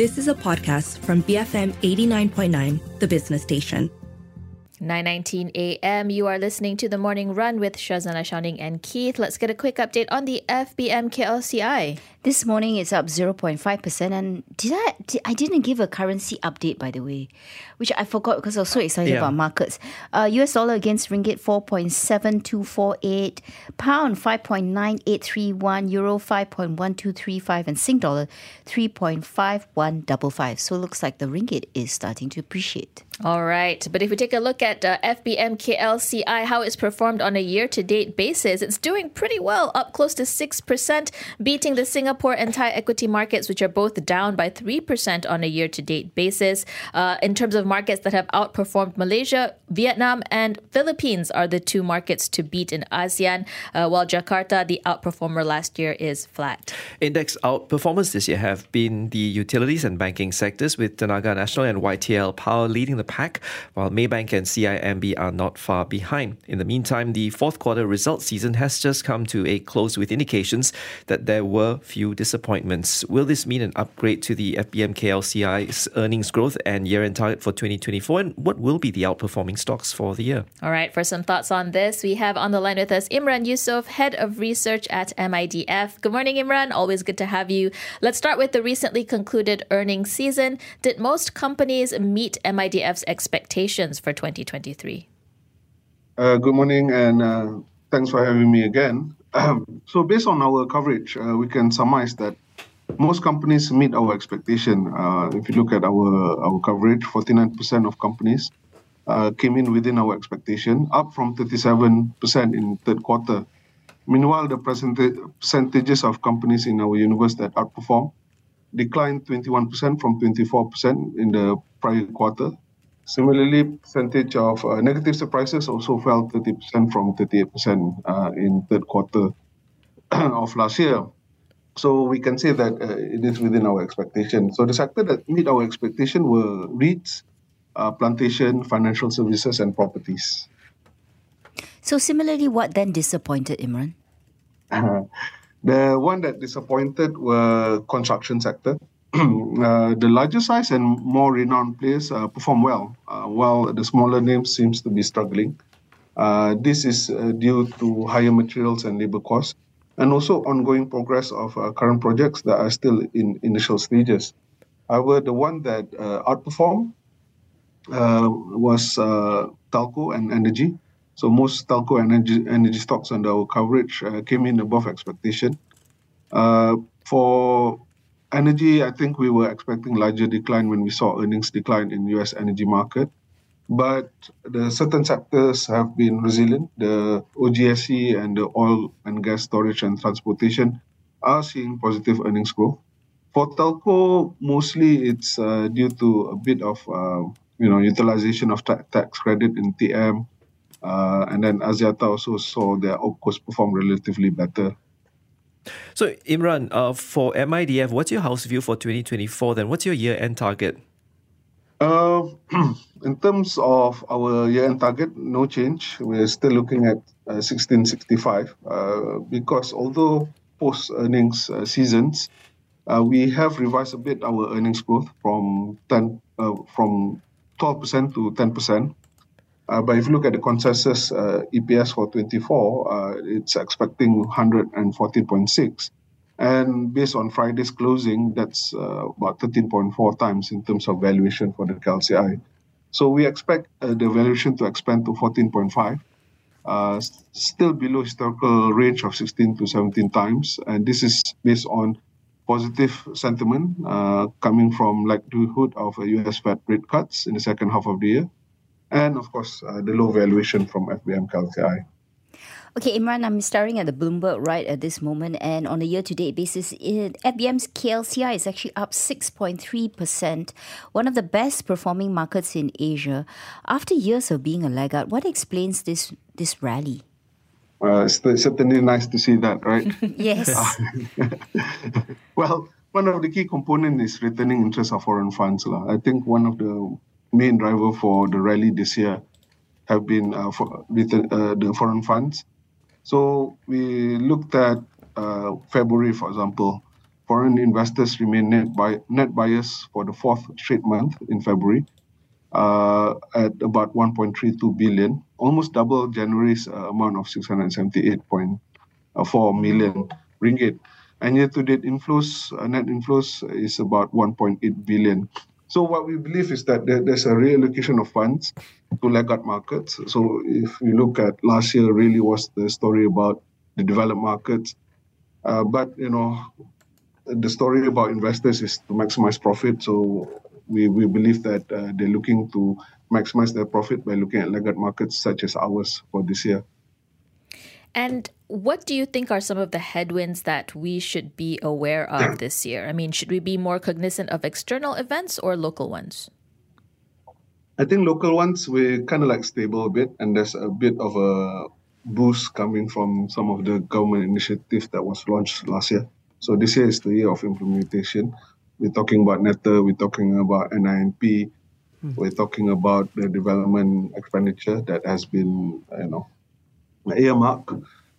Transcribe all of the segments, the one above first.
This is a podcast from BFM 89.9, the business station. 9:19 a.m. You are listening to the Morning Run with Shazana Shawning and Keith. Let's get a quick update on the FBM KLCI. This morning it's up 0.5% and did I did, I didn't give a currency update by the way, which I forgot because I was so excited Yeah. about markets. Uh, US dollar against ringgit 4.7248, pound 5.9831, euro 5.1235 and Sing dollar 3.5155. So it looks like the ringgit is starting to appreciate. All right, but if we take a look at uh, FBM KLCI, how it's performed on a year-to-date basis, it's doing pretty well, up close to six percent, beating the Singapore and Thai equity markets, which are both down by three percent on a year-to-date basis. Uh, in terms of markets that have outperformed Malaysia, Vietnam, and Philippines are the two markets to beat in ASEAN, uh, while Jakarta, the outperformer last year, is flat. Index outperformers this year have been the utilities and banking sectors, with Tenaga Nasional and YTL Power leading the pack, while Maybank and CIMB are not far behind. In the meantime, the fourth quarter results season has just come to a close with indications that there were few disappointments. Will this mean an upgrade to the FBM KLCI's earnings growth and year-end target for 2024? And what will be the outperforming stocks for the year? All right, for some thoughts on this, we have on the line with us Imran Yusof, Head of Research at MIDF. Good morning, Imran. Always good to have you. Let's start with the recently concluded earnings season. Did most companies meet MIDF's expectations for 2023? Uh, good morning, and uh, thanks for having me again. So, based on our coverage, uh, we can surmise that most companies meet our expectation. Uh, if you look at our our coverage, 49% of companies uh, came in within our expectation, up from 37% in third quarter. Meanwhile, the percentage, percentages of companies in our universe that outperform declined 21% from 24% in the prior quarter. Similarly, percentage of uh, negative surprises also fell 30% from 38% uh, in third quarter of last year. So we can say that uh, it is within our expectation. So the sector that meet our expectation were REITs, uh, plantation, financial services, and properties. So similarly, what then disappointed Imran? the one that disappointed were construction sector. uh, the larger size and more renowned players uh, perform well, uh, while the smaller names seems to be struggling. Uh, this is uh, due to higher materials and labor costs, and also ongoing progress of current projects that are still in initial stages. However, the one that outperformed was telco and energy. So most telco and energy, energy stocks under our coverage uh, came in above expectation. Uh, for energy, I think we were expecting larger decline when we saw earnings decline in U.S. energy market. But the certain sectors have been resilient. The OGSC and the oil and gas storage and transportation are seeing positive earnings growth. For telco, mostly it's uh, due to a bit of uh, you know utilization of ta- tax credit in TM, uh, and then Axiata also saw their opcos perform relatively better. So, Imran, uh, for MIDF, what's your house view for 2024? Then, what's your year-end target? Uh, in terms of our year-end target, no change. We're still looking at uh, 1665 uh, because although post-earnings uh, seasons, uh, we have revised a bit our earnings growth from 10 uh, from 12% to 10%. Uh, but if you look at the consensus uh, EPS for 24, uh, it's expecting 114.6. And based on Friday's closing, that's uh, about 13.4 times in terms of valuation for the KLCI. So we expect uh, the valuation to expand to 14.5, uh, still below historical range of 16 to 17 times. And this is based on positive sentiment coming from likelihood of a US Fed rate cuts in the second half of the year. And of course, uh, the low valuation from FBM KLCI. Okay, Imran, I'm staring at the Bloomberg right at this moment, and on a year-to-date basis, it, FBM's KLCI is actually up 6.3%, one of the best performing markets in Asia. After years of being a laggard, what explains this this rally? Uh, it's certainly nice to see that, right? Yes. well, one of the key components is returning interest of foreign funds. lah. I think one of the main driver for the rally this year have been uh, for return, uh, the foreign funds. So we looked at uh, February, for example. foreign investors remain net, buy, net buyers for the fourth straight month in February uh, at about 1.32 billion, almost double January's uh, amount of 678.4 million ringgit. And year-to-date inflows, uh, net inflows is about 1.8 billion. So what we believe is that there, there's a reallocation of funds to laggard markets. So if you look at last year, really was the story about the developed markets. Uh, but you know, the story about investors is to maximize profit. So we, we believe that uh, they're looking to maximize their profit by looking at laggard markets such as ours for this year. And what do you think are some of the headwinds that we should be aware of this year? I mean, should we be more cognizant of external events or local ones? I think local ones we're kind of like stable a bit, and there's a bit of a boost coming from some of the government initiatives that was launched last year. So this year is the year of implementation. We're talking about NETR, we're talking about NIMP, hmm. we're talking about the development expenditure that has been, you know, earmarked.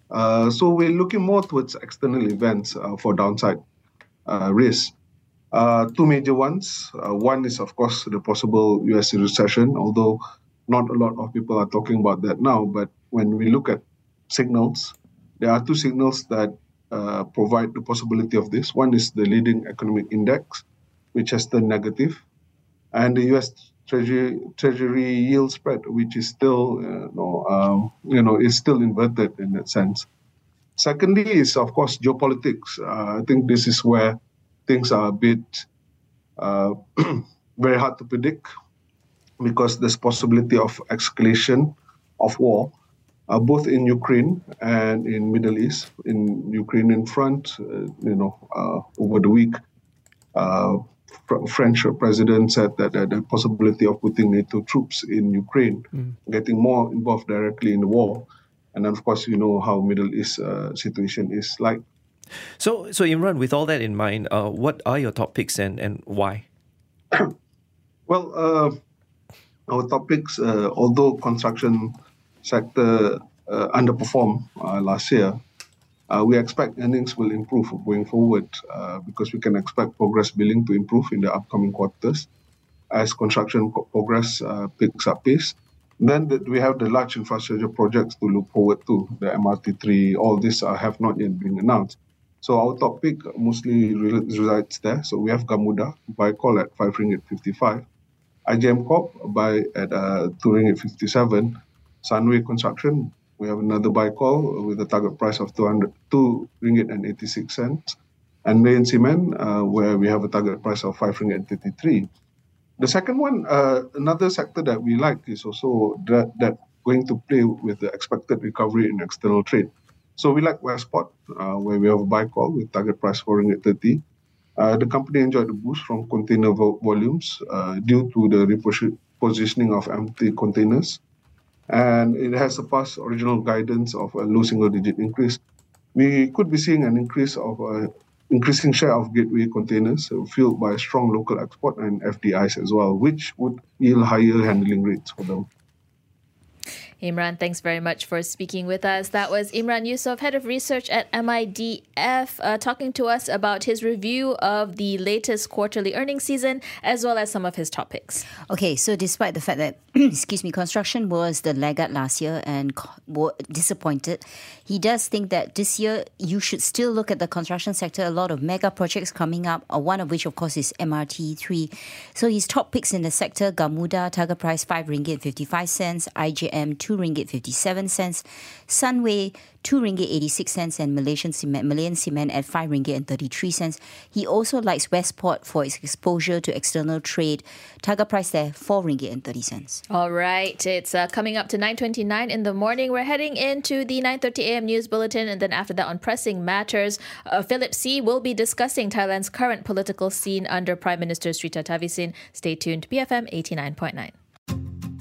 Uh, so we're looking more towards external events uh, for downside uh, risk. Two major ones. One is, of course, the possible US recession, although not a lot of people are talking about that now. But when we look at signals, there are two signals that uh, provide the possibility of this. One is the leading economic index, which has turned negative, and the U.S. Treasury Treasury yield spread, which is still, uh, you know, um, you know, is still inverted in that sense. Secondly, is of course geopolitics. Uh, I think this is where things are a bit uh, very hard to predict because there's possibility of escalation of war uh, both in Ukraine and in Middle East. In Ukrainian front, uh, you know, over the week, French president said that, that the possibility of putting NATO troops in Ukraine, mm. getting more involved directly in the war, and then of course you know how Middle East uh, situation is like. So, so Imran, with all that in mind, uh, what are your top picks and and why? well, our topics, although construction sector uh, underperformed uh, last year, uh, we expect earnings will improve going forward because we can expect progress billing to improve in the upcoming quarters as construction progress picks up pace. Then we have the large infrastructure projects to look forward to, the MRT3, all these have not yet been announced. So our topic mostly resides there. So we have Gamuda buy call at 5 ringgit 55, IJM Corp buy at uh, 2 ringgit 57, Sunway Construction, we have another buy call with a target price of 200, 2 ringgit and 86 cents. And Main Cement, uh, where we have a target price of 5 ringgit and 33. The second one, uh, another sector that we like is also that, that going to play with the expected recovery in external trade. So we like Westport, uh, where we have a buy call with target price 4 ringgit 30. Uh, the company enjoyed a boost from container vo- volumes uh, due to the repositioning of empty containers and it has surpassed original guidance of a low single digit increase. We could be seeing an increase of a increasing share of gateway containers fueled by strong local export and FDIs as well, which would yield higher handling rates for them. Imran, thanks very much for speaking with us. That was Imran Yusof, Head of Research at MIDF, uh, talking to us about his review of the latest quarterly earnings season as well as some of his topics. Okay, so despite the fact that, excuse me, construction was the laggard last year and co- disappointed, he does think that this year you should still look at the construction sector. A lot of mega projects coming up, uh, one of which, of course, is MRT3. So his top picks in the sector Gamuda, target price 5 ringgit 55 cents, IJM 2 2 ringgit 57 cents, Sunway 2 ringgit 86 cents and Malaysian Cement, Malayan Cement at 5 ringgit and 33 cents. He also likes Westport for its exposure to external trade. Target price there 4 ringgit and 30 cents. All right, it's uh, coming up to 9:29 in the morning. We're heading into the 9:30 a.m. news bulletin and then after that on pressing matters, uh, Philip See will be discussing Thailand's current political scene under Prime Minister Srettha Thavisin. Stay tuned BFM 89.9.